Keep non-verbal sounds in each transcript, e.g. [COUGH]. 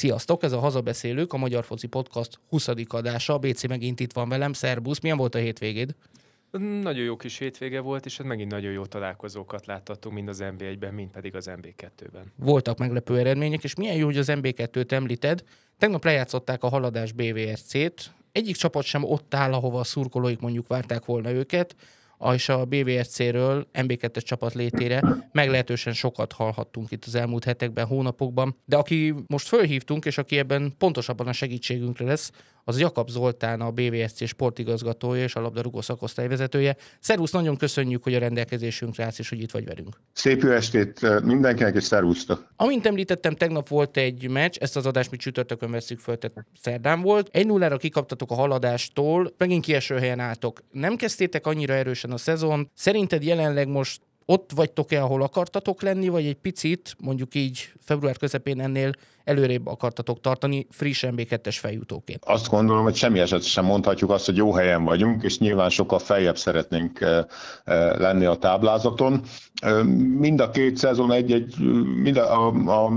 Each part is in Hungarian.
Sziasztok, ez a Hazabeszélők, a Magyar Foci Podcast 20. adása. BC megint itt van velem. Szerbusz, milyen volt a hétvégéd? Nagyon jó kis hétvége volt, és hát megint nagyon jó találkozókat láthattunk, mind az NB1-ben, mind pedig az NB2-ben. Voltak meglepő eredmények, és milyen jó, hogy az NB2-t említed. Tegnap lejátszották a haladás BVRC-t. Egyik csapat sem ott áll, ahova a szurkolóik mondjuk várták volna őket és a BVRC-ről MB2-es csapat létére meglehetősen sokat hallhattunk itt az elmúlt hetekben, hónapokban, de aki most fölhívtunk, és aki ebben pontosabban a segítségünkre lesz, az Jakab Zoltán, a BVSC sportigazgatója és a labdarúgó szakosztályvezetője. Szervusz, nagyon köszönjük, hogy a rendelkezésünkre állsz, és hogy itt vagy velünk. Szép jó estét mindenkinek, és szervusztok. Amint említettem, tegnap volt egy meccs, ezt az adást mi csütörtökön veszük föl, tehát szerdán volt. Egy nullára kikaptatok a haladástól, megint kieső helyen álltok. Nem kezdtétek annyira erősen a szezon. Szerinted jelenleg most ott vagytok-e, ahol akartatok lenni, vagy egy picit, mondjuk így február közepén ennél előrébb akartatok tartani friss MB2-es feljutóként? Azt gondolom, hogy semmi eset sem mondhatjuk azt, hogy jó helyen vagyunk, és nyilván sokkal feljebb szeretnénk lenni a táblázaton. Mind a két szezon egy-egy, mind a, a,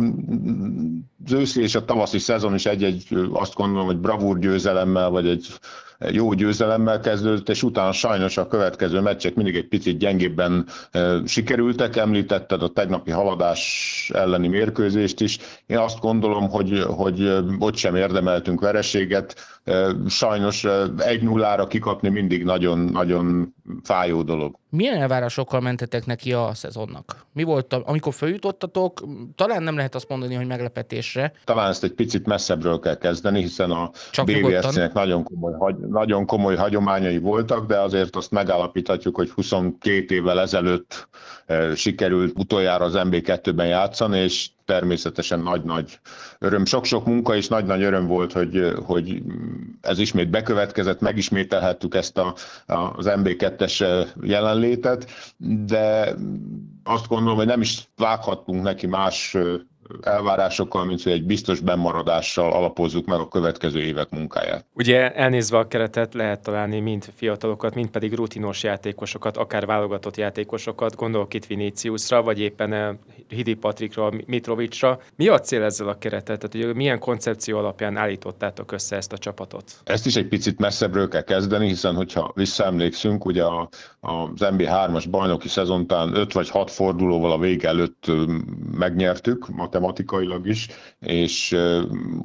az őszi és a tavaszi szezon is egy-egy, azt gondolom, hogy bravúr győzelemmel, vagy egy jó győzelemmel kezdődött, és utána sajnos a következő meccsek mindig egy picit gyengébben sikerültek. Említetted a tegnapi haladás elleni mérkőzést is. Én azt gondolom, hogy, hogy ott sem érdemeltünk vereséget. Sajnos egy nullára kikapni mindig nagyon-nagyon fájó dolog. Milyen elvárásokkal mentetek neki a szezonnak? Mi volt, amikor följutottatok? Talán nem lehet azt mondani, hogy meglepetésre. Talán ezt egy picit messzebbről kell kezdeni, hiszen a BVSC-nek nagyon komoly, nagyon komoly hagyományai voltak, de azért azt megállapíthatjuk, hogy 22 évvel ezelőtt sikerült utoljára az MB2-ben játszani, és természetesen nagy-nagy öröm. Sok-sok munka és nagy-nagy öröm volt, hogy, hogy ez ismét bekövetkezett, megismételhettük ezt a, az MB2-es jelenlétet, de azt gondolom, hogy nem is vághattunk neki más elvárásokkal, mint hogy egy biztos bemaradással alapozzuk meg a következő évek munkáját. Ugye elnézve a keretet lehet találni mind fiatalokat, mind pedig rutinos játékosokat, akár válogatott játékosokat, gondolok itt Viniciusra, vagy éppen eh, Hidi Patrikra, Mitrovicsra. Mi a cél ezzel a keretet? Tehát, hogy milyen koncepció alapján állítottátok össze ezt a csapatot? Ezt is egy picit messzebbről kell kezdeni, hiszen hogyha visszaemlékszünk, ugye a, az NB3-as bajnoki szezontán 5 vagy 6 fordulóval a vége előtt megnyertük, matematikailag is, és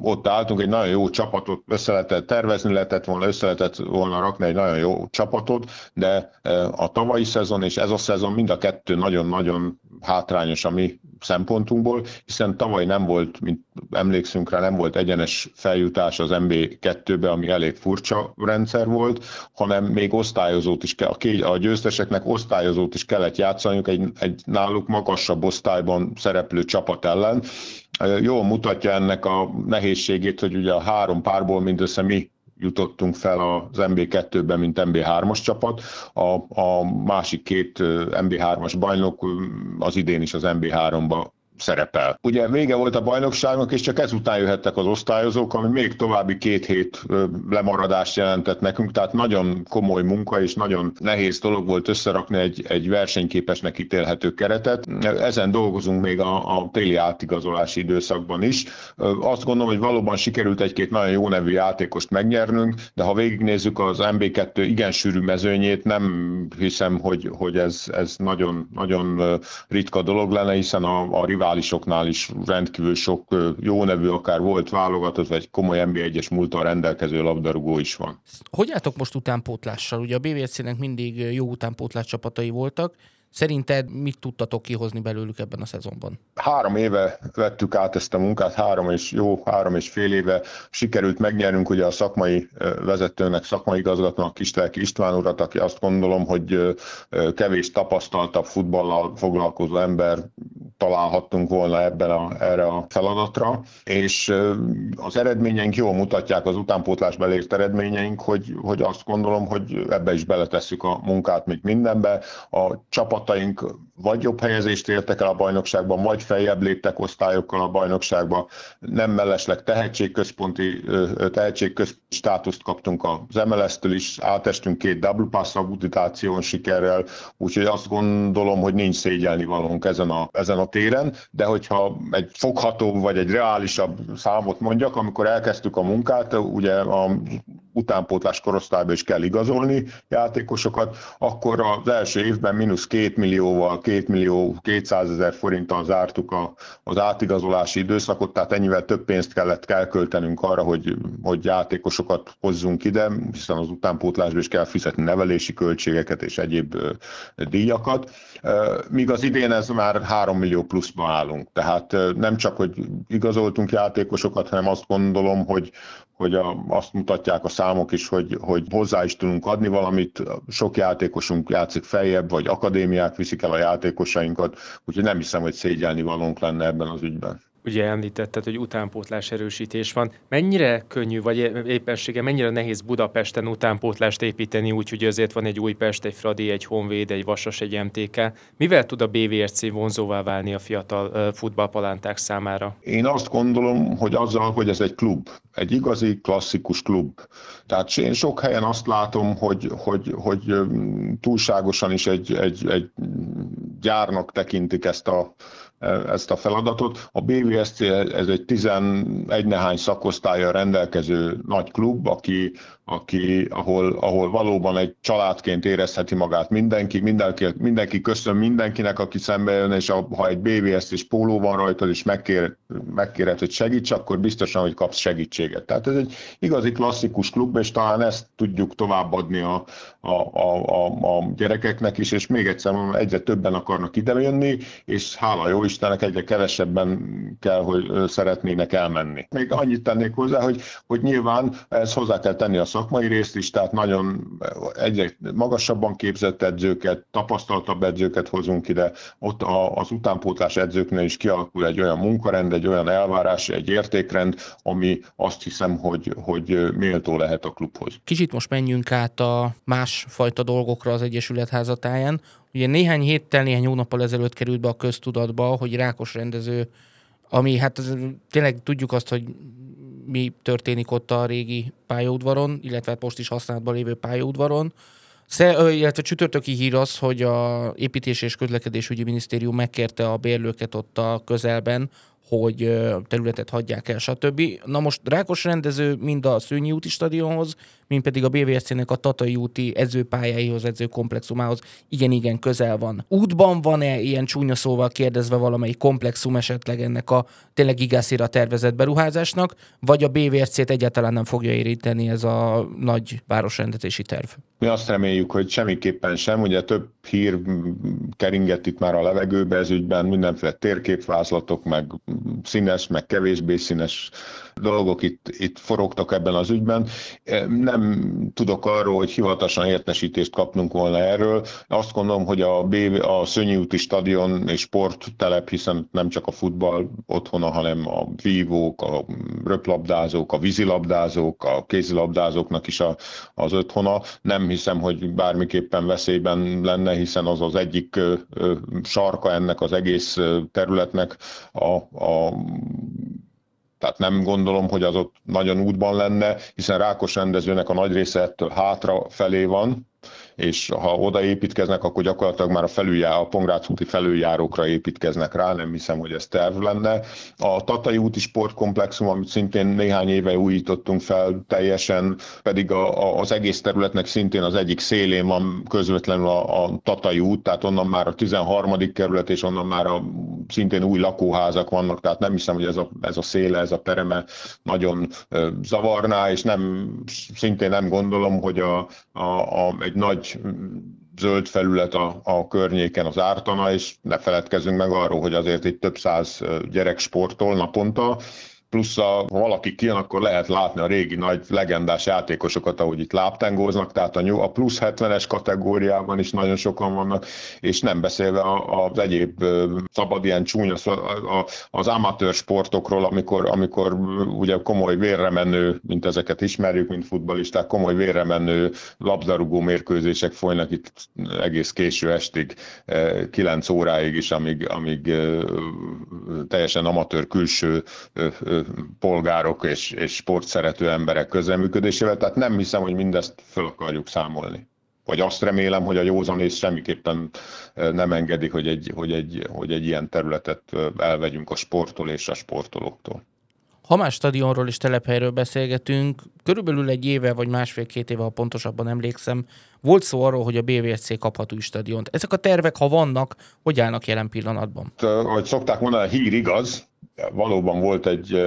ott álltunk, egy nagyon jó csapatot össze lehetett tervezni, lehetett volna, össze lehetett volna rakni egy nagyon jó csapatot, de a tavalyi szezon és ez a szezon mind a kettő nagyon-nagyon hátrányos a mi szempontunkból, hiszen tavaly nem volt, mint emlékszünk rá, nem volt egyenes feljutás az MB2-be, ami elég furcsa rendszer volt, hanem még osztályozót is kell, a győzteseknek osztályozót is kellett játszaniuk egy, egy náluk magasabb osztályban szereplő csapat ellen. Jól mutatja ennek a nehézségét, hogy ugye a három párból mindössze mi jutottunk fel az MB2-ben, mint MB3-as csapat. A, a másik két MB3-as bajnok az idén is az MB3-ba szerepel. Ugye vége volt a bajnokságnak, és csak ezután jöhettek az osztályozók, ami még további két hét lemaradást jelentett nekünk, tehát nagyon komoly munka és nagyon nehéz dolog volt összerakni egy, egy versenyképesnek ítélhető keretet. Ezen dolgozunk még a, a téli átigazolási időszakban is. Azt gondolom, hogy valóban sikerült egy-két nagyon jó nevű játékost megnyernünk, de ha végignézzük az MB2 igen sűrű mezőnyét, nem hiszem, hogy, hogy ez, ez nagyon, nagyon ritka dolog lenne, hiszen a, a rivál riválisoknál is rendkívül sok jó nevű, akár volt válogatott, vagy komoly NB1-es múltal rendelkező labdarúgó is van. Hogy álltok most utánpótlással? Ugye a BVC-nek mindig jó utánpótlás csapatai voltak, Szerinted mit tudtatok kihozni belőlük ebben a szezonban? Három éve vettük át ezt a munkát, három és jó, három és fél éve sikerült megnyernünk ugye a szakmai vezetőnek, szakmai igazgatónak Kistelki István urat, aki azt gondolom, hogy kevés tapasztaltabb futballal foglalkozó ember találhattunk volna ebben a, erre a feladatra, és az eredményeink jól mutatják, az utánpótlásba elért eredményeink, hogy, hogy azt gondolom, hogy ebbe is beletesszük a munkát, mint mindenbe. A csapat csapataink vagy jobb helyezést értek el a bajnokságban, vagy feljebb léptek osztályokkal a bajnokságban. Nem mellesleg tehetségközponti, tehetségközponti státuszt kaptunk az MLS-től is, átestünk két double pass abuditáción sikerrel, úgyhogy azt gondolom, hogy nincs szégyelni valónk ezen a, ezen a téren, de hogyha egy fogható vagy egy reálisabb számot mondjak, amikor elkezdtük a munkát, ugye a utánpótlás korosztályba is kell igazolni játékosokat, akkor az első évben mínusz két millióval, két millió 200 ezer forinttal zártuk a, az átigazolási időszakot, tehát ennyivel több pénzt kellett elköltenünk arra, hogy, hogy játékosokat hozzunk ide, hiszen az utánpótlásba is kell fizetni nevelési költségeket és egyéb díjakat. Míg az idén ez már 3 millió pluszba állunk. Tehát nem csak, hogy igazoltunk játékosokat, hanem azt gondolom, hogy, hogy a, azt mutatják a számok is, hogy, hogy hozzá is tudunk adni valamit, sok játékosunk játszik feljebb, vagy akadémiák viszik el a játékosainkat, úgyhogy nem hiszem, hogy szégyelni valónk lenne ebben az ügyben ugye említetted, hogy utánpótlás erősítés van. Mennyire könnyű, vagy éppensége, mennyire nehéz Budapesten utánpótlást építeni, úgyhogy azért van egy Újpest, egy Fradi, egy Honvéd, egy Vasas, egy MTK. Mivel tud a BVRC vonzóvá válni a fiatal futballpalánták számára? Én azt gondolom, hogy azzal, hogy ez egy klub, egy igazi, klasszikus klub. Tehát én sok helyen azt látom, hogy, hogy, hogy túlságosan is egy, egy, egy gyárnak tekintik ezt a ezt a feladatot. A BVSC ez egy 11 nehány szakosztálya rendelkező nagy klub, aki aki, ahol, ahol valóban egy családként érezheti magát mindenki, mindenki, mindenki köszön mindenkinek, aki szembe jön, és ha egy BVS és póló van rajta, és megkér, megkéred, hogy segíts, akkor biztosan, hogy kapsz segítséget. Tehát ez egy igazi klasszikus klub, és talán ezt tudjuk továbbadni a, a, a, a, a gyerekeknek is, és még egyszer mondom, egyre többen akarnak idejönni, és hála jó Istennek egyre kevesebben kell, hogy szeretnének elmenni. Még annyit tennék hozzá, hogy, hogy nyilván ez hozzá kell tenni a szakmai részt is, tehát nagyon egyre magasabban képzett edzőket, tapasztaltabb edzőket hozunk ide, ott az utánpótlás edzőknél is kialakul egy olyan munkarend, egy olyan elvárás, egy értékrend, ami azt hiszem, hogy, hogy méltó lehet a klubhoz. Kicsit most menjünk át a másfajta dolgokra az Egyesület házatáján. Ugye néhány héttel, néhány hónappal ezelőtt került be a köztudatba, hogy Rákos rendező ami hát tényleg tudjuk azt, hogy mi történik ott a régi pályaudvaron, illetve most is használatban lévő pályaudvaron. Sze, illetve csütörtöki hír az, hogy a építés és közlekedésügyi minisztérium megkérte a bérlőket ott a közelben, hogy területet hagyják el, stb. Na most Rákos rendező mind a Szőnyi úti stadionhoz, mint pedig a BVSC-nek a Tatai úti edzőpályáihoz, edzőkomplexumához igen-igen közel van. Útban van-e ilyen csúnya szóval kérdezve valamelyik komplexum esetleg ennek a tényleg igászira tervezett beruházásnak, vagy a BVSC-t egyáltalán nem fogja érinteni ez a nagy városrendezési terv? Mi azt reméljük, hogy semmiképpen sem. Ugye több hír keringett itt már a levegőbe ez ügyben, mindenféle térképvázlatok, meg színes, meg kevésbé színes dolgok itt, itt forogtak ebben az ügyben. Nem tudok arról, hogy hivatalosan értesítést kapnunk volna erről. Azt gondolom, hogy a, BV, a Szönyi úti stadion és sporttelep, hiszen nem csak a futball otthona, hanem a vívók, a röplabdázók, a vízilabdázók, a kézilabdázóknak is a, az otthona. Nem hiszem, hogy bármiképpen veszélyben lenne, hiszen az az egyik sarka ennek az egész területnek a, a tehát nem gondolom, hogy az ott nagyon útban lenne, hiszen Rákos rendezőnek a nagy része ettől hátra felé van, és ha oda építkeznek, akkor gyakorlatilag már a, felüljá, a Pongrác úti felüljárókra építkeznek rá, nem hiszem, hogy ez terv lenne. A Tatai úti sportkomplexum, amit szintén néhány éve újítottunk fel teljesen, pedig a, a, az egész területnek szintén az egyik szélén van közvetlenül a, a Tatai út, tehát onnan már a 13. kerület, és onnan már a, szintén új lakóházak vannak, tehát nem hiszem, hogy ez a, ez a széle, ez a pereme nagyon zavarná, és nem, szintén nem gondolom, hogy a, a, a, egy nagy zöld felület a, a környéken az ártana, és ne feledkezzünk meg arról, hogy azért itt több száz gyerek sportol naponta, plusz a, ha valaki kijön, akkor lehet látni a régi nagy legendás játékosokat, ahogy itt láptengóznak, tehát a, a plusz 70-es kategóriában is nagyon sokan vannak, és nem beszélve az egyéb szabad ilyen csúnya, az amatőr sportokról, amikor, amikor ugye komoly vérre menő, mint ezeket ismerjük, mint futballisták, komoly vérre menő labdarúgó mérkőzések folynak itt egész késő estig, 9 óráig is, amíg, amíg teljesen amatőr külső polgárok és, és sportszerető emberek közreműködésével, tehát nem hiszem, hogy mindezt föl akarjuk számolni. Vagy azt remélem, hogy a józanész semmiképpen nem engedik, hogy egy, hogy, egy, hogy egy ilyen területet elvegyünk a sporttól és a sportolóktól. Ha más stadionról és telephelyről beszélgetünk, körülbelül egy éve vagy másfél-két éve, ha pontosabban emlékszem, volt szó arról, hogy a BVSC kaphat új stadiont. Ezek a tervek, ha vannak, hogy állnak jelen pillanatban? Ahogy szokták mondani, a hír igaz, valóban volt egy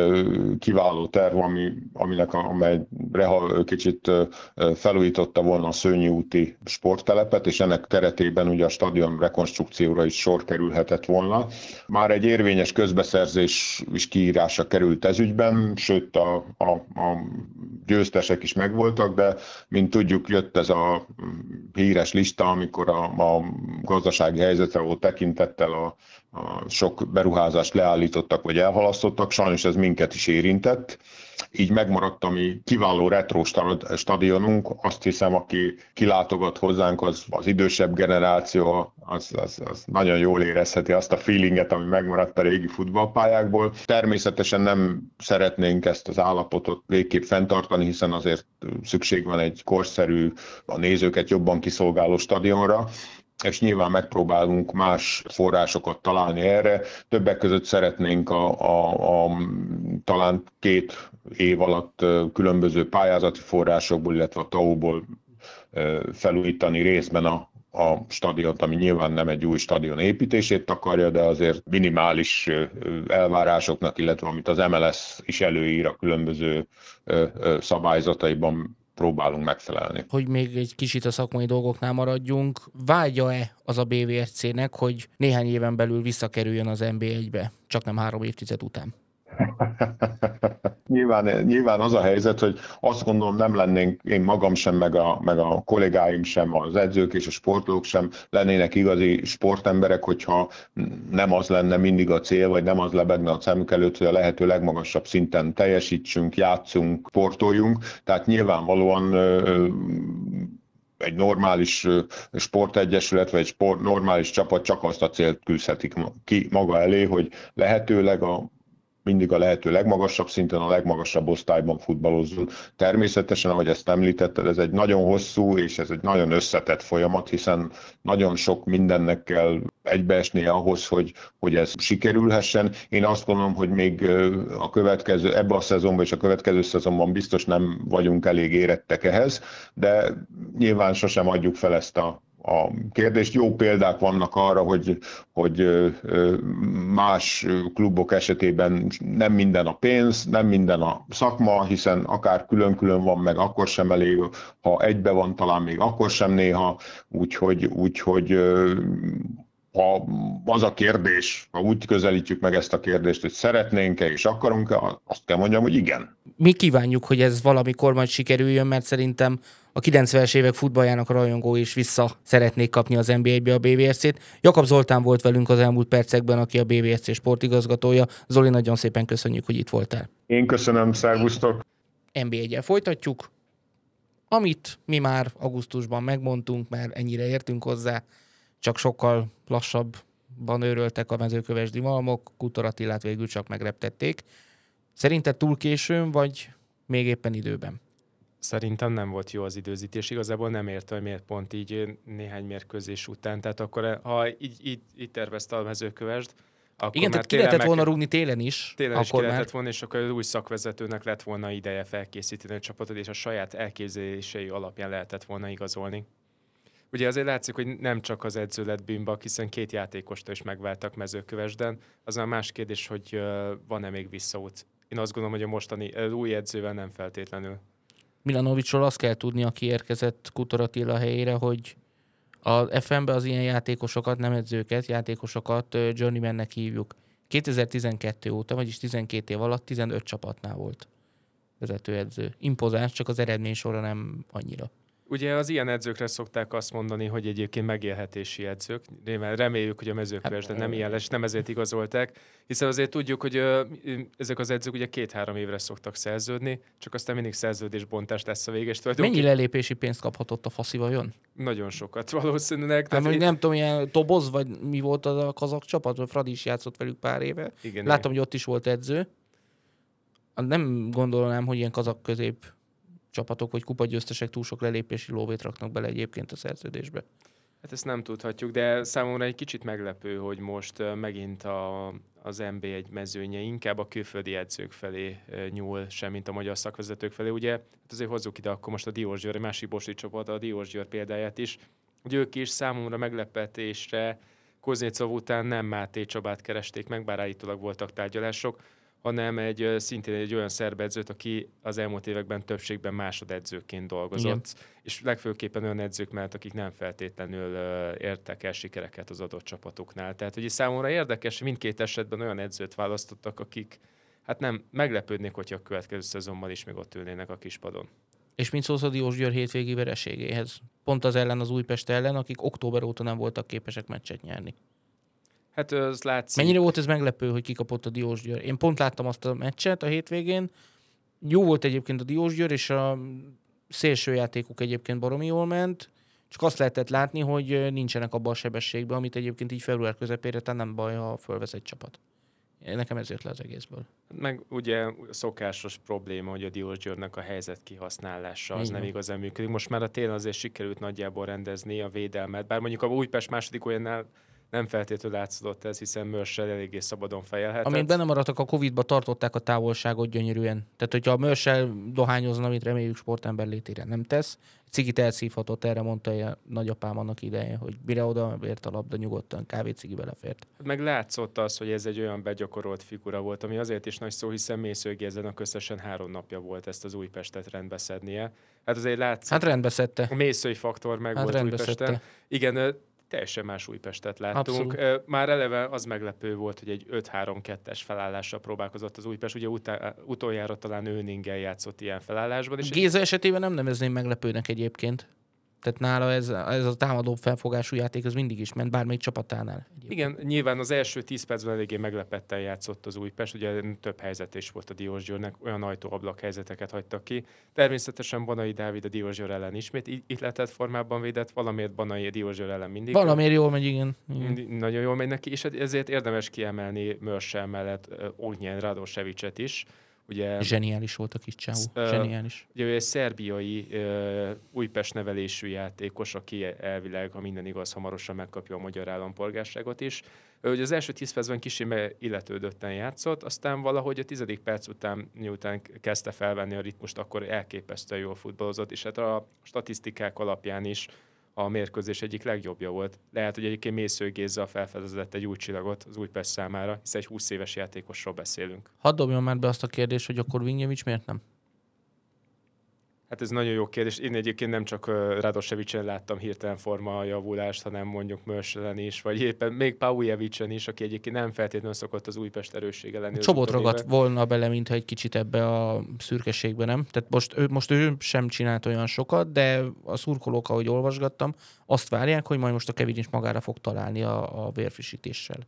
kiváló terv, ami, aminek a, amely Reha kicsit felújította volna a Szőnyi úti sporttelepet, és ennek keretében ugye a stadion rekonstrukcióra is sor kerülhetett volna. Már egy érvényes közbeszerzés is kiírása került ez ügyben, sőt a, a, a győztesek is megvoltak, de mint tudjuk, jött ez a híres lista, amikor a, a gazdasági helyzetre volt tekintettel a a sok beruházást leállítottak vagy elhalasztottak, sajnos ez minket is érintett. Így megmaradt a mi kiváló retro stadionunk, azt hiszem, aki kilátogat hozzánk, az, az idősebb generáció, az, az, az nagyon jól érezheti azt a feelinget, ami megmaradt a régi futballpályákból. Természetesen nem szeretnénk ezt az állapotot végképp fenntartani, hiszen azért szükség van egy korszerű, a nézőket jobban kiszolgáló stadionra, és nyilván megpróbálunk más forrásokat találni erre. Többek között szeretnénk a, a, a talán két év alatt különböző pályázati forrásokból, illetve a TAU-ból felújítani részben a, a stadiont, ami nyilván nem egy új stadion építését akarja, de azért minimális elvárásoknak, illetve amit az MLS is előír a különböző szabályzataiban próbálunk megfelelni. Hogy még egy kicsit a szakmai dolgoknál maradjunk, vágya-e az a BVSC-nek, hogy néhány éven belül visszakerüljön az NB1-be, csak nem három évtized után? [LAUGHS] nyilván, nyilván az a helyzet, hogy azt gondolom nem lennénk én magam sem, meg a, meg a kollégáim sem, az edzők és a sportolók sem lennének igazi sportemberek, hogyha nem az lenne mindig a cél, vagy nem az lebegne a szemük előtt, hogy a lehető legmagasabb szinten teljesítsünk, játszunk, sportoljunk. Tehát nyilvánvalóan egy normális sportegyesület, vagy egy sport, normális csapat csak azt a célt tűzhetik ki maga elé, hogy lehetőleg a mindig a lehető legmagasabb szinten, a legmagasabb osztályban futballozzunk. Természetesen, ahogy ezt említetted, ez egy nagyon hosszú és ez egy nagyon összetett folyamat, hiszen nagyon sok mindennek kell egybeesnie ahhoz, hogy, hogy ez sikerülhessen. Én azt gondolom, hogy még a következő, ebbe a szezonban és a következő szezonban biztos nem vagyunk elég érettek ehhez, de nyilván sosem adjuk fel ezt a a kérdést. Jó példák vannak arra, hogy, hogy más klubok esetében nem minden a pénz, nem minden a szakma, hiszen akár külön-külön van meg, akkor sem elég, ha egybe van, talán még akkor sem néha, úgyhogy, úgyhogy ha az a kérdés, ha úgy közelítjük meg ezt a kérdést, hogy szeretnénk-e és akarunk-e, azt kell mondjam, hogy igen. Mi kívánjuk, hogy ez valamikor majd sikerüljön, mert szerintem a 90-es évek futballjának a rajongó is vissza szeretnék kapni az NBA-be a BVSC-t. Jakab Zoltán volt velünk az elmúlt percekben, aki a BVSC sportigazgatója. Zoli, nagyon szépen köszönjük, hogy itt voltál. Én köszönöm, szervusztok! NBA-gyel folytatjuk, amit mi már augusztusban megmondtunk, mert ennyire értünk hozzá, csak sokkal lassabban őröltek a mezőkövesdi malmok, Kutor Attilát végül csak megreptették. Szerinted túl későn, vagy még éppen időben? Szerintem nem volt jó az időzítés. Igazából nem értem, hogy miért pont így néhány mérkőzés után. Tehát akkor, ha így, így, így tervezte a mezőkövesd, akkor Igen, tehát ki lehetett meg... volna rúgni télen is. Télen akkor is ki már... lehetett volna, és akkor az új szakvezetőnek lett volna ideje felkészíteni a csapatot, és a saját elképzelései alapján lehetett volna igazolni. Ugye azért látszik, hogy nem csak az edző lett bűnbak, hiszen két játékost is megváltak mezőkövesden. Az a más kérdés, hogy van-e még visszaút. Én azt gondolom, hogy a mostani új edzővel nem feltétlenül. Milanovicsról azt kell tudni, aki érkezett Kutor Attila helyére, hogy a FM-be az ilyen játékosokat, nem edzőket, játékosokat journeymannek hívjuk. 2012 óta, vagyis 12 év alatt 15 csapatnál volt vezetőedző. Impozáns, csak az eredmény sorra nem annyira. Ugye az ilyen edzőkre szokták azt mondani, hogy egyébként megélhetési edzők. Reméljük, hogy a mezőköves, de nem ilyen lesz, nem ezért igazolták, hiszen azért tudjuk, hogy ezek az edzők ugye két-három évre szoktak szerződni, csak aztán mindig szerződésbontás lesz a véges Mennyi lelépési pénzt kaphatott a faszi vajon? Nagyon sokat valószínűleg. Hát, én... nem tudom, ilyen Toboz, vagy mi volt az a kazak csapat, Fradi is játszott velük pár éve. Igen, Látom, igen. hogy ott is volt edző. Nem gondolnám, hogy ilyen kazak közép csapatok vagy kupagyőztesek túl sok lelépési lóvét raknak bele egyébként a szerződésbe. Hát ezt nem tudhatjuk, de számomra egy kicsit meglepő, hogy most megint a, az MB egy mezőnye inkább a külföldi edzők felé nyúl, sem mint a magyar szakvezetők felé. Ugye hát azért hozzuk ide akkor most a Diós Győr, egy másik Bosi csapat, a Diós Győr példáját is, hogy ők is számomra meglepetésre Koznécov után nem Máté Csabát keresték meg, bár állítólag voltak tárgyalások, hanem egy szintén egy olyan szerbedzőt, aki az elmúlt években többségben másodedzőként dolgozott, Igen. és legfőképpen olyan edzők mellett, akik nem feltétlenül értek el sikereket az adott csapatoknál. Tehát ugye számomra érdekes, mindkét esetben olyan edzőt választottak, akik hát nem meglepődnék, hogyha a következő szezonban is még ott ülnének a kispadon. És mint szólsz a Diós Győr hétvégi vereségéhez? Pont az ellen, az Újpest ellen, akik október óta nem voltak képesek meccset nyerni. Hát az látszik. Mennyire volt ez meglepő, hogy kikapott a Diós Győr? Én pont láttam azt a meccset a hétvégén. Jó volt egyébként a Diós Győr, és a szélső játékuk egyébként baromi jól ment. Csak azt lehetett látni, hogy nincsenek abban a sebességben, amit egyébként így február közepére, tehát nem baj, ha fölvesz egy csapat. Nekem ez jött le az egészből. Meg ugye szokásos probléma, hogy a Diós Győrnek a helyzet kihasználása az Igen. nem igazán működik. Most már a télen azért sikerült nagyjából rendezni a védelmet, bár mondjuk a Újpest második olyannál nem feltétlenül látszódott ez, hiszen Mörsel eléggé szabadon fejelhetett. Amint benne maradtak a Covid-ba, tartották a távolságot gyönyörűen. Tehát, hogyha a Mörsel dohányozna, amit reméljük sportember létére nem tesz, cigit elszívhatott, erre mondta a nagyapám annak idején, hogy mire oda ért a labda, nyugodtan cigi belefért. Hát meg látszott az, hogy ez egy olyan begyakorolt figura volt, ami azért is nagy szó, hiszen Mészőgézenek összesen három napja volt ezt az Újpestet rendbeszednie. Hát azért látszott. Hát rendbeszedte. A mészői faktor meg hát volt Újpesten. Igen, teljesen más Újpestet láttunk. Abszolút. Már eleve az meglepő volt, hogy egy 5-3-2-es felállással próbálkozott az Újpest. Ugye utá, utoljára talán Öningen játszott ilyen felállásban. És Géza esetében nem nevezném meglepőnek egyébként. Tehát nála ez, ez a támadó felfogású játék az mindig is ment, bármelyik csapatánál. Egyébként. Igen, nyilván az első 10 percben eléggé meglepetten játszott az Újpest, ugye több helyzet is volt a Diós Győrnek, olyan ajtóablak helyzeteket hagytak ki. Természetesen Banai Dávid a Diós Győr ellen ismét itt lehetett formában védett, valamiért Banai a Diós Győr ellen mindig. Valamiért jól megy, igen. igen. Nagyon jól megy neki, és ezért érdemes kiemelni Mörsel mellett Ognyen Radosevicet is, Ugye, Zseniális volt a kis csáó. Uh, Zseniális. Ugye ő egy szerbiai Újpest nevelésű játékos, aki elvileg, ha minden igaz, hamarosan megkapja a magyar állampolgárságot is. Ő ugye az első tíz percben kicsi illetődötten játszott, aztán valahogy a tizedik perc után, miután kezdte felvenni a ritmust, akkor elképesztően jól futballozott, és hát a statisztikák alapján is a mérkőzés egyik legjobbja volt. Lehet, hogy egyébként Mésző Géza felfedezett egy új csillagot az Újpest számára, hiszen egy 20 éves játékosról beszélünk. Hadd dobjon már be azt a kérdést, hogy akkor Vinjevics miért nem? Hát ez nagyon jó kérdés. Én egyébként nem csak Radosevicsen láttam hirtelen forma javulást, hanem mondjuk Mörselen is, vagy éppen még Paujevicsen is, aki egyébként nem feltétlenül szokott az Újpest erőssége lenni. Csobot ragadt volna bele, mintha egy kicsit ebbe a szürkeségbe, nem? Tehát most ő, most ő sem csinált olyan sokat, de a szurkolók, ahogy olvasgattam, azt várják, hogy majd most a Kevin is magára fog találni a, a vérfrissítéssel.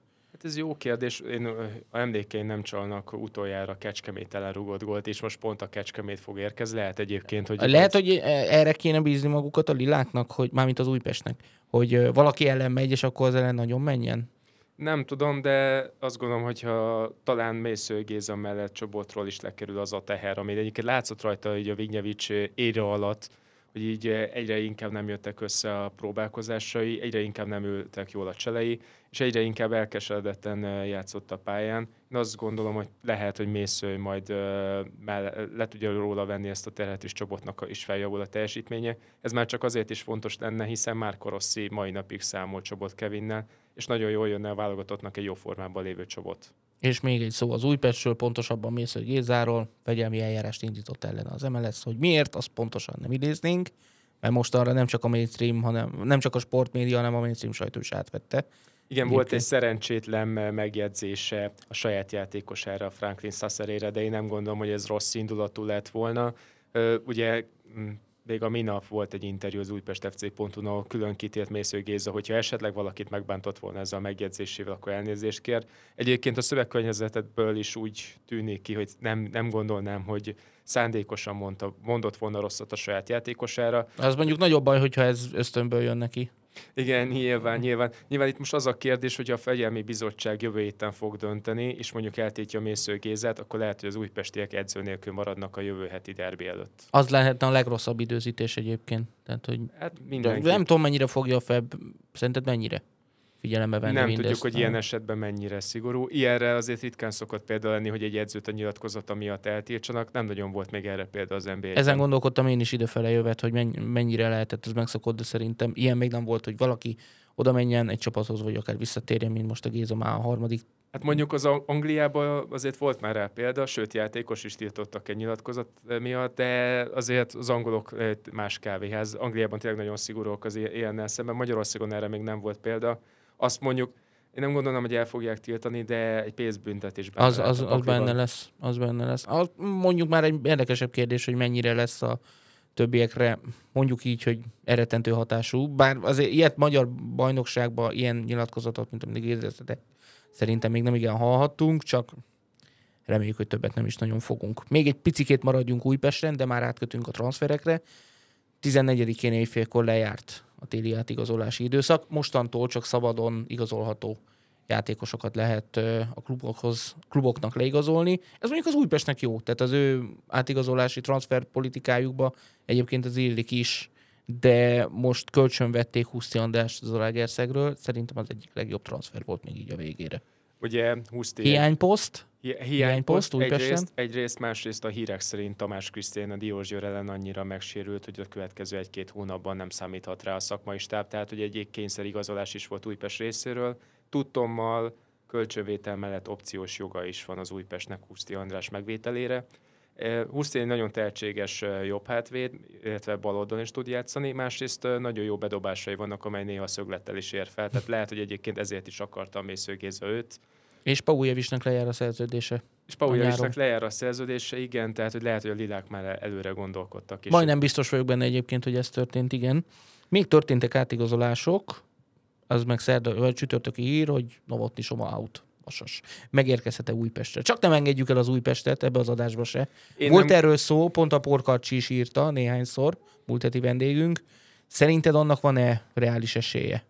Hát ez jó kérdés. Én a emlékeim nem csalnak utoljára Kecskemét ellen rugott gólt, és most pont a Kecskemét fog érkezni. Lehet egyébként, hogy... Lehet, hogy erre kéne bízni magukat a liláknak, hogy mármint az Újpestnek, hogy valaki ellen megy, és akkor az ellen nagyon menjen? Nem tudom, de azt gondolom, hogyha talán Mésző Géza mellett Csobotról is lekerül az a teher, ami egyébként látszott rajta hogy a Vignyevics ére alatt, hogy így egyre inkább nem jöttek össze a próbálkozásai, egyre inkább nem ültek jól a cselei, és egyre inkább elkeseredetten játszott a pályán. Én azt gondolom, hogy lehet, hogy Mésző majd le tudja róla venni ezt a terhet, és csobotnak is feljavul a teljesítménye. Ez már csak azért is fontos lenne, hiszen már Korossi mai napig számol Csobot Kevinnel, és nagyon jól jönne a válogatottnak egy jó formában lévő Csobot. És még egy szó az Újpestről, pontosabban Mésző Gézáról, fegyelmi eljárást indított ellen az MLS, hogy miért, azt pontosan nem idéznénk, mert most arra nem csak a mainstream, hanem nem csak a sportmédia, hanem a mainstream sajtó is átvette Igen, volt egy szerencsétlen megjegyzése a saját játékosára, Franklin Sasserére, de én nem gondolom, hogy ez rossz indulatú lett volna. Ugye még a minap volt egy interjú az Újpest FC.hu, ahol külön kitért Mésző Géza, hogyha esetleg valakit megbántott volna ezzel a megjegyzésével, akkor elnézést kér. Egyébként a szövegkörnyezetből is úgy tűnik ki, hogy nem, nem gondolnám, hogy szándékosan mondta, mondott volna rosszat a saját játékosára. Az mondjuk nagyobb baj, hogyha ez ösztönből jön neki. Igen, nyilván, nyilván. Nyilván itt most az a kérdés, hogy a fegyelmi bizottság jövő héten fog dönteni, és mondjuk eltétje a Mésző Gézát, akkor lehet, hogy az újpestiek edző nélkül maradnak a jövő heti derbi előtt. Az lehetne a legrosszabb időzítés egyébként. Tehát, hogy hát Nem tudom, mennyire fogja a FEB, szerinted mennyire? Figyelembe venni Nem mindezt. tudjuk, hogy ilyen esetben mennyire szigorú. Ilyenre azért ritkán szokott példa lenni, hogy egy edzőt a nyilatkozata miatt eltiltsanak. Nem nagyon volt még erre példa az nba Ezen gondolkodtam én is idefele jövet, hogy mennyire lehetett ez megszokott, de szerintem ilyen még nem volt, hogy valaki oda menjen egy csapathoz, vagy akár visszatérjen, mint most a Géza már a harmadik. Hát mondjuk az Angliában azért volt már rá példa, sőt játékos is tiltottak egy nyilatkozat miatt, de azért az angolok más kávéház. Angliában tényleg nagyon szigorúak az ilyennel szemben. Magyarországon erre még nem volt példa azt mondjuk, én nem gondolom, hogy el fogják tiltani, de egy pénzbüntetés benne az, az, az benne lesz. Az benne lesz. Az, mondjuk már egy érdekesebb kérdés, hogy mennyire lesz a többiekre, mondjuk így, hogy eretentő hatású. Bár azért ilyet magyar bajnokságban, ilyen nyilatkozatot, mint amit éreztetek, szerintem még nem igen hallhattunk, csak reméljük, hogy többet nem is nagyon fogunk. Még egy picikét maradjunk Újpesten, de már átkötünk a transferekre. 14-én éjfélkor lejárt a téli átigazolási időszak. Mostantól csak szabadon igazolható játékosokat lehet a klubokhoz, kluboknak leigazolni. Ez mondjuk az Újpestnek jó, tehát az ő átigazolási transfer politikájukba egyébként az illik is, de most kölcsönvették Huszti Andrást az Zalaegerszegről, szerintem az egyik legjobb transfer volt még így a végére. Ugye Huszti... Hiányposzt? Hi- hiányposzt egyrészt, egyrészt, másrészt a hírek szerint Tamás Krisztián a Diózsőr ellen annyira megsérült, hogy a következő egy-két hónapban nem számíthat rá a szakmai stáb, tehát hogy egy kényszerigazolás is volt Újpest részéről. Tudtommal kölcsönvétel mellett opciós joga is van az Újpestnek Huszti András megvételére. E, Huszti egy nagyon tehetséges e, jobb hátvéd, illetve baloldon is tud játszani, másrészt e, nagyon jó bedobásai vannak, amely néha szöglettel is ér fel, tehát lehet, hogy egyébként ezért is akarta a Mészőgéza őt, és Paujevicsnek lejár a szerződése. És Paujevicsnek lejár a szerződése, igen, tehát hogy lehet, hogy a Lilák már előre gondolkodtak. És Majdnem biztos vagyok benne egyébként, hogy ez történt, igen. Még történtek átigazolások, az meg szerda, vagy csütörtöki hír, hogy Novotni Soma out. Vasas. Megérkezhet-e Újpestre? Csak nem engedjük el az Újpestet ebbe az adásba se. Én Volt nem... erről szó, pont a Porkarcsi is írta néhányszor, múlt heti vendégünk. Szerinted annak van-e reális esélye?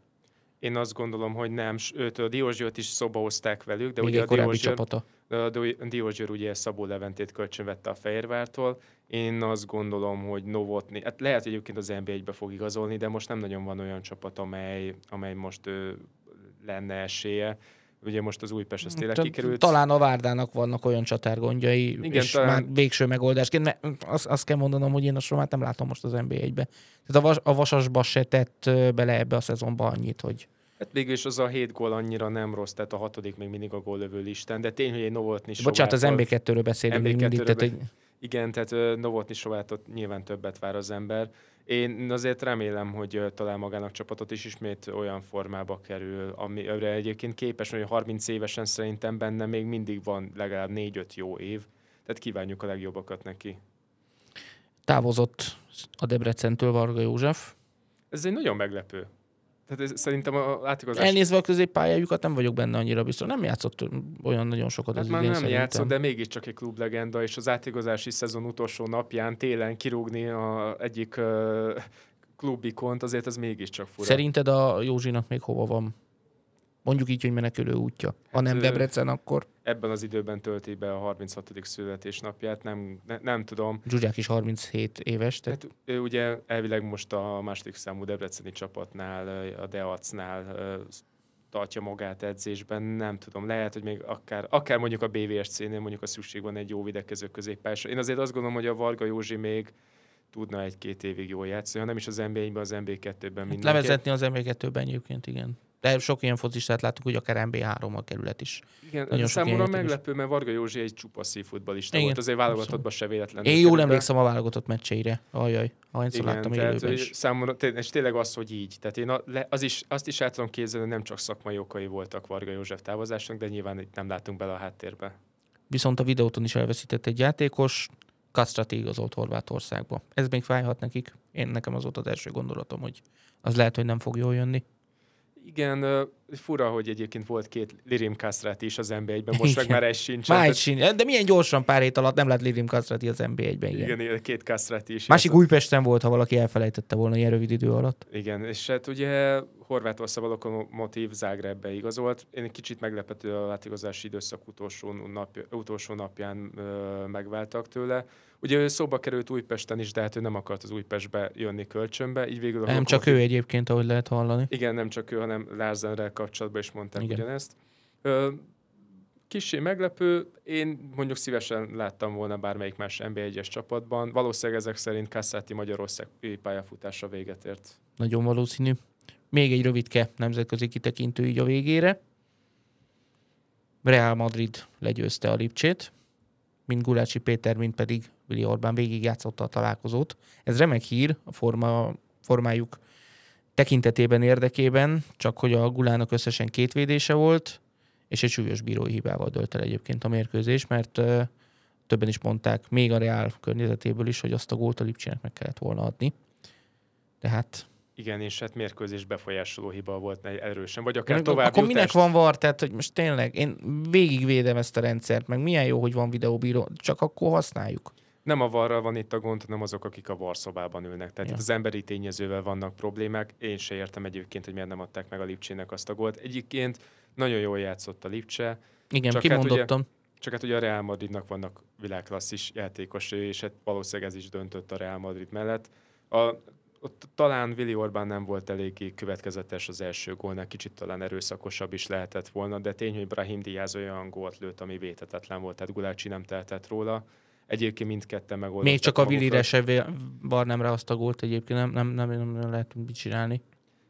Én azt gondolom, hogy nem. Őt a Diózsőt is szoba hozták velük, de Még ugye a Diózsőr, csapata. a Diózsőr ugye Szabó Leventét kölcsönvette a Fehérvártól. Én azt gondolom, hogy Novotni, hát lehet, hogy egyébként az NBA-be fog igazolni, de most nem nagyon van olyan csapat, amely, amely most ő, lenne esélye. Ugye most az Újpest az tényleg kikerült. Talán a Várdának vannak olyan csatárgondjai, Igen, és talán... már végső megoldásként, mert azt, azt kell mondanom, hogy én a Somát nem látom most az NBA-be. Tehát a, vas, a Vasasba se tett bele ebbe a szezonba annyit, hogy... Hát végül is az a hét gól annyira nem rossz, tehát a hatodik még mindig a góllövő listán, de tény, hogy egy Novotni Bocsánat, az MB2-ről beszélünk MB2-ről mindig, tehát, hogy... Igen, tehát Novotni Sovátot nyilván többet vár az ember. Én azért remélem, hogy talán magának csapatot is ismét olyan formába kerül, amire egyébként képes, hogy 30 évesen szerintem benne még mindig van legalább 4-5 jó év, tehát kívánjuk a legjobbakat neki. Távozott a Debrecentől Varga József. Ez egy nagyon meglepő. Tehát ez, szerintem a átigazás... Elnézve a középpályájukat nem vagyok benne annyira biztos. Nem játszott olyan nagyon sokat hát az már idén, nem szerintem. játszott, de mégiscsak egy klublegenda, és az átigazási szezon utolsó napján télen kirúgni a egyik uh, klubikont, azért ez mégiscsak fura. Szerinted a Józsinak még hova van? Mondjuk így, hogy menekülő útja. Hát, ha nem Debrecen, akkor... Ebben az időben tölti be a 36. születésnapját, nem, ne, nem tudom. Zsuzsák is 37 éves. Tehát... Hát, ő ugye elvileg most a második számú debreceni csapatnál, a Deacnál tartja magát edzésben, nem tudom, lehet, hogy még akár, akár mondjuk a BVSC-nél mondjuk a szükség van egy jó videkező középpályásra. Én azért azt gondolom, hogy a Varga Józsi még tudna egy-két évig jól játszani, ha nem is az NBA-ben, az NBA2-ben mindenki. Levezetni az NBA2-ben egyébként, igen. De sok ilyen focistát láttuk, hogy akár MB3 a kerület is. Igen, Nagyon számomra meglepő, mert Varga Józsi egy csupa futballista Igen, volt, azért válogatottban se véletlenül. Én jól emlékszem a válogatott meccseire. Ajaj, ahányszor láttam tehát élőben is. számomra és tényleg az, hogy így. Tehát én az is, azt is el tudom képzelni, hogy nem csak szakmai okai voltak Varga József távozásnak, de nyilván itt nem látunk bele a háttérbe. Viszont a videóton is elveszített egy játékos, Kastrati igazolt Horvátországba. Ez még fájhat nekik. Én nekem az volt az első gondolatom, hogy az lehet, hogy nem fog jól jönni. Igen, fura, hogy egyébként volt két Lirim Kastrát is az NB1-ben, most meg Igen. már egy sincs. Már egy sincs. De milyen gyorsan pár hét alatt nem lett Lirim Kastrati az NB1-ben. Igen. igen. két Kastrát is. Másik. Újpesten volt, ha valaki elfelejtette volna ilyen rövid idő alatt. Igen, és hát ugye Horvátország a lokomotív Zágrebbe igazolt. Én egy kicsit meglepető a látigazási időszak utolsó, nap, utolsó napján ö, megváltak tőle. Ugye ő szóba került Újpesten is, de hát ő nem akart az Újpestbe jönni kölcsönbe, így végül a Nem csak ő egyébként, ahogy lehet hallani. Igen, nem csak ő, hanem Lárzenrel kapcsolatban is mondták Igen. Ugyanezt. Ö, kicsi meglepő, én mondjuk szívesen láttam volna bármelyik más NB1-es csapatban. Valószínűleg ezek szerint Kasszáti Magyarország pályafutása véget ért. Nagyon valószínű. Még egy rövidke nemzetközi kitekintő így a végére. Real Madrid legyőzte a Lipcsét, mind Gulácsi Péter, mind pedig Vili Orbán végigjátszotta a találkozót. Ez remek hír a forma, formájuk tekintetében, érdekében, csak hogy a Gulának összesen két védése volt, és egy súlyos bírói hibával dölt el egyébként a mérkőzés, mert ö, többen is mondták, még a Real környezetéből is, hogy azt a gólt a Lipcsének meg kellett volna adni. Tehát Igen, és hát mérkőzés befolyásoló hiba volt erősen, vagy akár tovább akkor minek van var? Tehát, hogy most tényleg én végigvédem ezt a rendszert, meg milyen jó, hogy van videóbíró, csak akkor használjuk. Nem a varral van itt a gond, hanem azok, akik a varszobában ülnek. Tehát Ja. itt az emberi tényezővel vannak problémák. Én se értem egyébként, hogy miért nem adták meg a Lipcsének azt a gólt. Egyébként nagyon jól játszott a Lipcse, Igen, Csak Csak hát ugye- kimondottam. Csak hát ugye a Real Madridnak vannak világklasszis játékosai, és hát valószínűleg ez is döntött a Real Madrid mellett. A, ott talán Willi Orbán nem volt eléggé következetes az első gólnál, kicsit talán erőszakosabb is lehetett volna, de tény, hogy Brahim Diaz olyan gólt lőtt, ami vétetetlen volt, tehát Gulácsi nem tehetett róla. Egyébként mindketten megoldották Még csak a. Willire se var nem rá azt a gólt egyébként, nem, nem, nem, nem, nem lehet mit csinálni.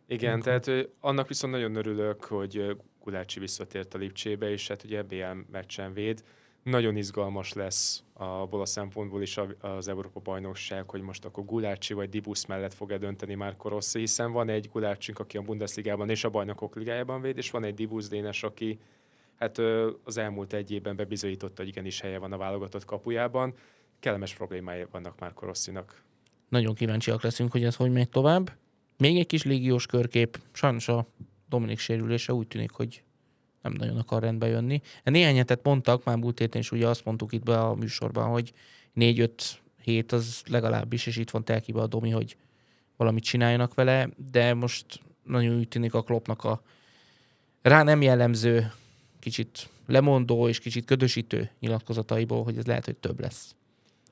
Igen, Akkor- tehát annak viszont nagyon örülök, hogy Gulácsi visszatért a Lipcsébe, és hát ugye BL meccsen véd. Nagyon izgalmas lesz abból a szempontból is az Európa bajnokság, hogy most akkor Gulácsi vagy Dibusz mellett fog-e dönteni Márko Rossi, hiszen van egy Gulácsink, aki a Bundesligában és a bajnokok ligájában véd, és van egy Dibusz Dénes, aki hát az elmúlt egy évben bebizonyította, hogy igenis helye van a válogatott kapujában. Kellemes problémái vannak Márko Rosszinak. Nagyon kíváncsiak leszünk, hogy ez hogy megy tovább. Még egy kis légiós körkép. Sajnos a Dominik sérülése úgy tűnik, hogy nem nagyon akar rendbe jönni. Néhány hetet mondtak, már múlt héten is ugye azt mondtuk itt be a műsorban, hogy 4-5 hét az legalábbis, és itt van telkibe a Domi, hogy valamit csináljanak vele, de most nagyon úgy tűnik a Kloppnak a rá nem jellemző, kicsit lemondó és kicsit ködösítő nyilatkozataiból, hogy ez lehet, hogy több lesz.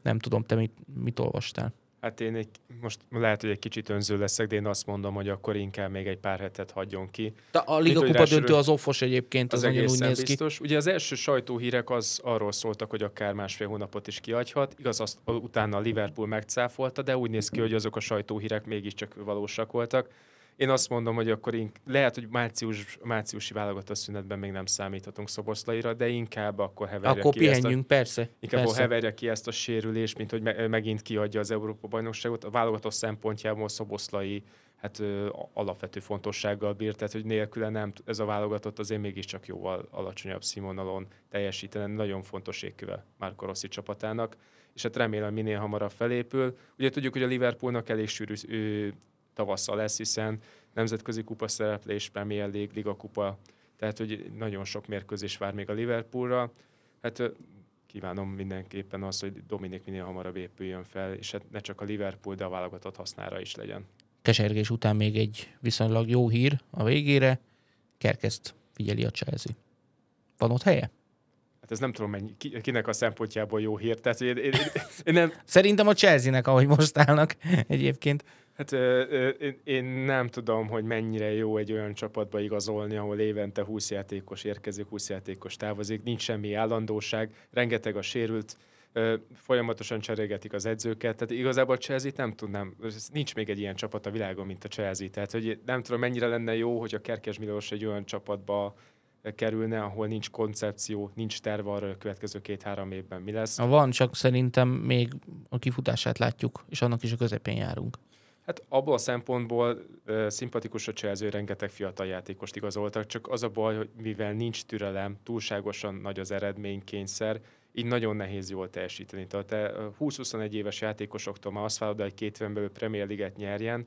Nem tudom, te mit, mit olvastál. Hát én egy, most lehet, hogy egy kicsit önző leszek, de én azt mondom, hogy akkor inkább még egy pár hetet hagyjon ki. De a Mint, Liga hogy Kupa döntő az offos egyébként, az, Az nagyon úgy néz ki. biztos. Ugye az első sajtóhírek az arról szóltak, hogy akár másfél hónapot is kiadhat. Igaz, azt utána a Liverpool megcáfolta, de úgy néz ki, hogy azok a sajtóhírek mégiscsak valósak voltak. Én azt mondom, hogy akkor ink- lehet, hogy március, márciusi válogatott szünetben még nem számíthatunk Szoboszlaira, de inkább akkor heverje Akkor ki ezt a pihenjünk, persze. Inkább persze. heverje ki ezt a sérülést, mint hogy me- megint kiadja az Európa bajnokságot. A válogatott szempontjából Szoboszlai hát ö, alapvető fontossággal bír, tehát hogy nélküle nem ez a válogatott azért mégiscsak jóval alacsonyabb színvonalon teljesítene. Nagyon fontos égköve Márko Rossi csapatának, és hát remélem minél hamarabb felépül. Ugye tudjuk, hogy a Liverpoolnak elég sűrű tavasszal lesz, hiszen nemzetközi kupa szereplés, Premier League, Liga kupa, tehát hogy nagyon sok mérkőzés vár még a Liverpoolra. Hát kívánom mindenképpen az, hogy Dominik minél hamarabb épüljön fel, és hát ne csak a Liverpool, de a válogatott hasznára is legyen. Kesergés után még egy viszonylag jó hír a végére. Kerkeszt figyeli a Chelsea. Van ott helye? Hát ez nem tudom, mennyi, ki, kinek a szempontjából jó hír. Tehát én, én, én nem, Szerintem a Chelsea-nek, ahogy most állnak egyébként. Hát, ö, ö, én, én nem tudom, hogy mennyire jó egy olyan csapatba igazolni, ahol évente 20 játékos érkezik, 20 játékos távozik, nincs semmi állandóság, rengeteg a sérült, folyamatosan cserélgetik az edzőket, tehát igazából a chelsea nem tudnám, nincs még egy ilyen csapat a világon, mint a Chelsea, tehát hogy nem tudom, mennyire lenne jó, hogy a Kerkes Milos egy olyan csapatba kerülne, ahol nincs koncepció, nincs terve arra, a következő két-három évben mi lesz. Van, csak szerintem még a kifutását látjuk, és annak is a közepén járunk. Hát abból a szempontból uh, szimpatikus a Chelsea, rengeteg fiatal játékost igazoltak, csak az a baj, hogy mivel nincs türelem, túlságosan nagy az eredménykényszer, így nagyon nehéz jól teljesíteni. Tehát te 20-21 éves játékosoktól már azt várod, hogy két éven belül Premier Liget nyerjen,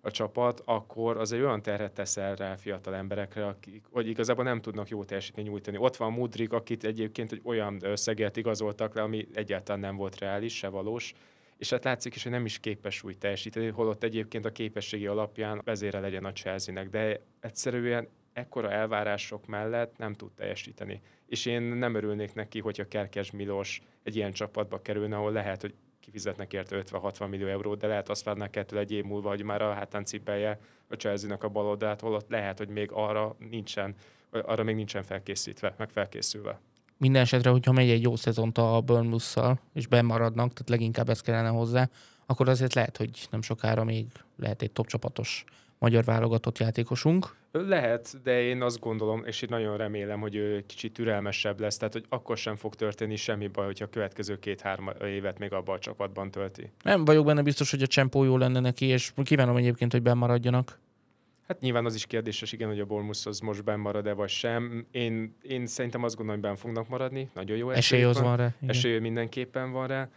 a csapat, akkor az egy olyan terhet teszel rá fiatal emberekre, akik, hogy igazából nem tudnak jó teljesítményt nyújtani. Ott van Mudrik, akit egyébként egy olyan összeget igazoltak le, ami egyáltalán nem volt reális, se valós, és hát látszik is, hogy nem is képes úgy teljesíteni, holott egyébként a képességi alapján vezére legyen a chelsea de egyszerűen ekkora elvárások mellett nem tud teljesíteni. És én nem örülnék neki, hogyha Kerkes Milos egy ilyen csapatba kerülne, ahol lehet, hogy kifizetnek érte 50-60 millió eurót, de lehet azt várnak ettől egy év múlva, hogy már a hátán cipelje a Chelsea-nak a baloldalt, holott lehet, hogy még arra nincsen, arra még nincsen felkészítve, meg felkészülve. Minden esetre, hogyha megy egy jó szezont a Burnley-szal, és bemaradnak, tehát leginkább ez kellene hozzá, akkor azért lehet, hogy nem sokára még lehet egy top csapatos magyar válogatott játékosunk. Lehet, de én azt gondolom, és én nagyon remélem, hogy ő kicsit türelmesebb lesz, tehát hogy akkor sem fog történni semmi baj, hogyha a következő két-három évet még abban a csapatban tölti. Nem vagyok benne biztos, hogy a csempó jó lenne neki, és kívánom egyébként, hogy bemaradjanak. Hát nyilván az is kérdéses, igen, hogy a Bormus az most benn marad-e vagy sem. Én, én szerintem azt gondolom, hogy benn fognak maradni. Nagyon jó esély van. van rá. Igen. Esély mindenképpen van rá.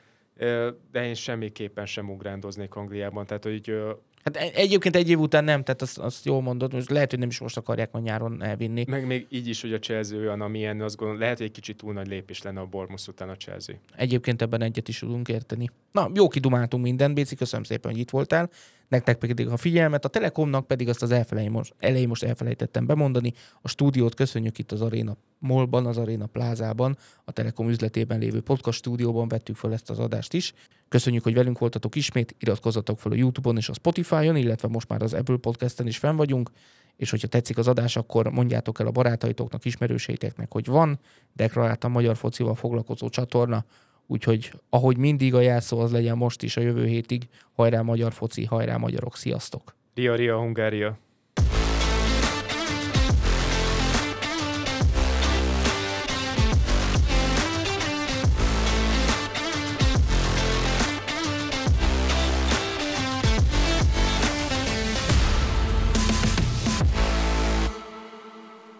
De én semmiképpen sem ugrándoznék Angliában. Tehát, hogy Hát e- egyébként egy év után nem, tehát azt, azt jól mondod, most lehet, hogy nem is most akarják majd nyáron elvinni. Meg még így is, hogy a Chelsea olyan, amilyen, azt gondolom, lehet, hogy egy kicsit túl nagy lépés lenne a Bormus után a Chelsea. Egyébként ebben egyet is tudunk érteni. Na, jó kidumáltunk minden, Béci, köszönöm szépen, hogy itt voltál. Nektek pedig a figyelmet, a Telekomnak pedig azt az elfelején most, elején most elfelejtettem bemondani. A stúdiót köszönjük itt az Arena Molban, az Arena Plázában, a Telekom üzletében lévő podcast stúdióban vettük fel ezt az adást is. Köszönjük, hogy velünk voltatok ismét, iratkozzatok fel a YouTube-on és a Spotify-on, illetve most már az Apple Podcast-en is fenn vagyunk, és hogyha tetszik az adás, akkor mondjátok el a barátaitoknak, ismerőseiteknek, hogy van deklaráltan magyar focival foglalkozó csatorna, úgyhogy ahogy mindig a jelszó az legyen most is a jövő hétig, hajrá magyar foci, hajrá magyarok, sziasztok! Ria, Ria, Hungária!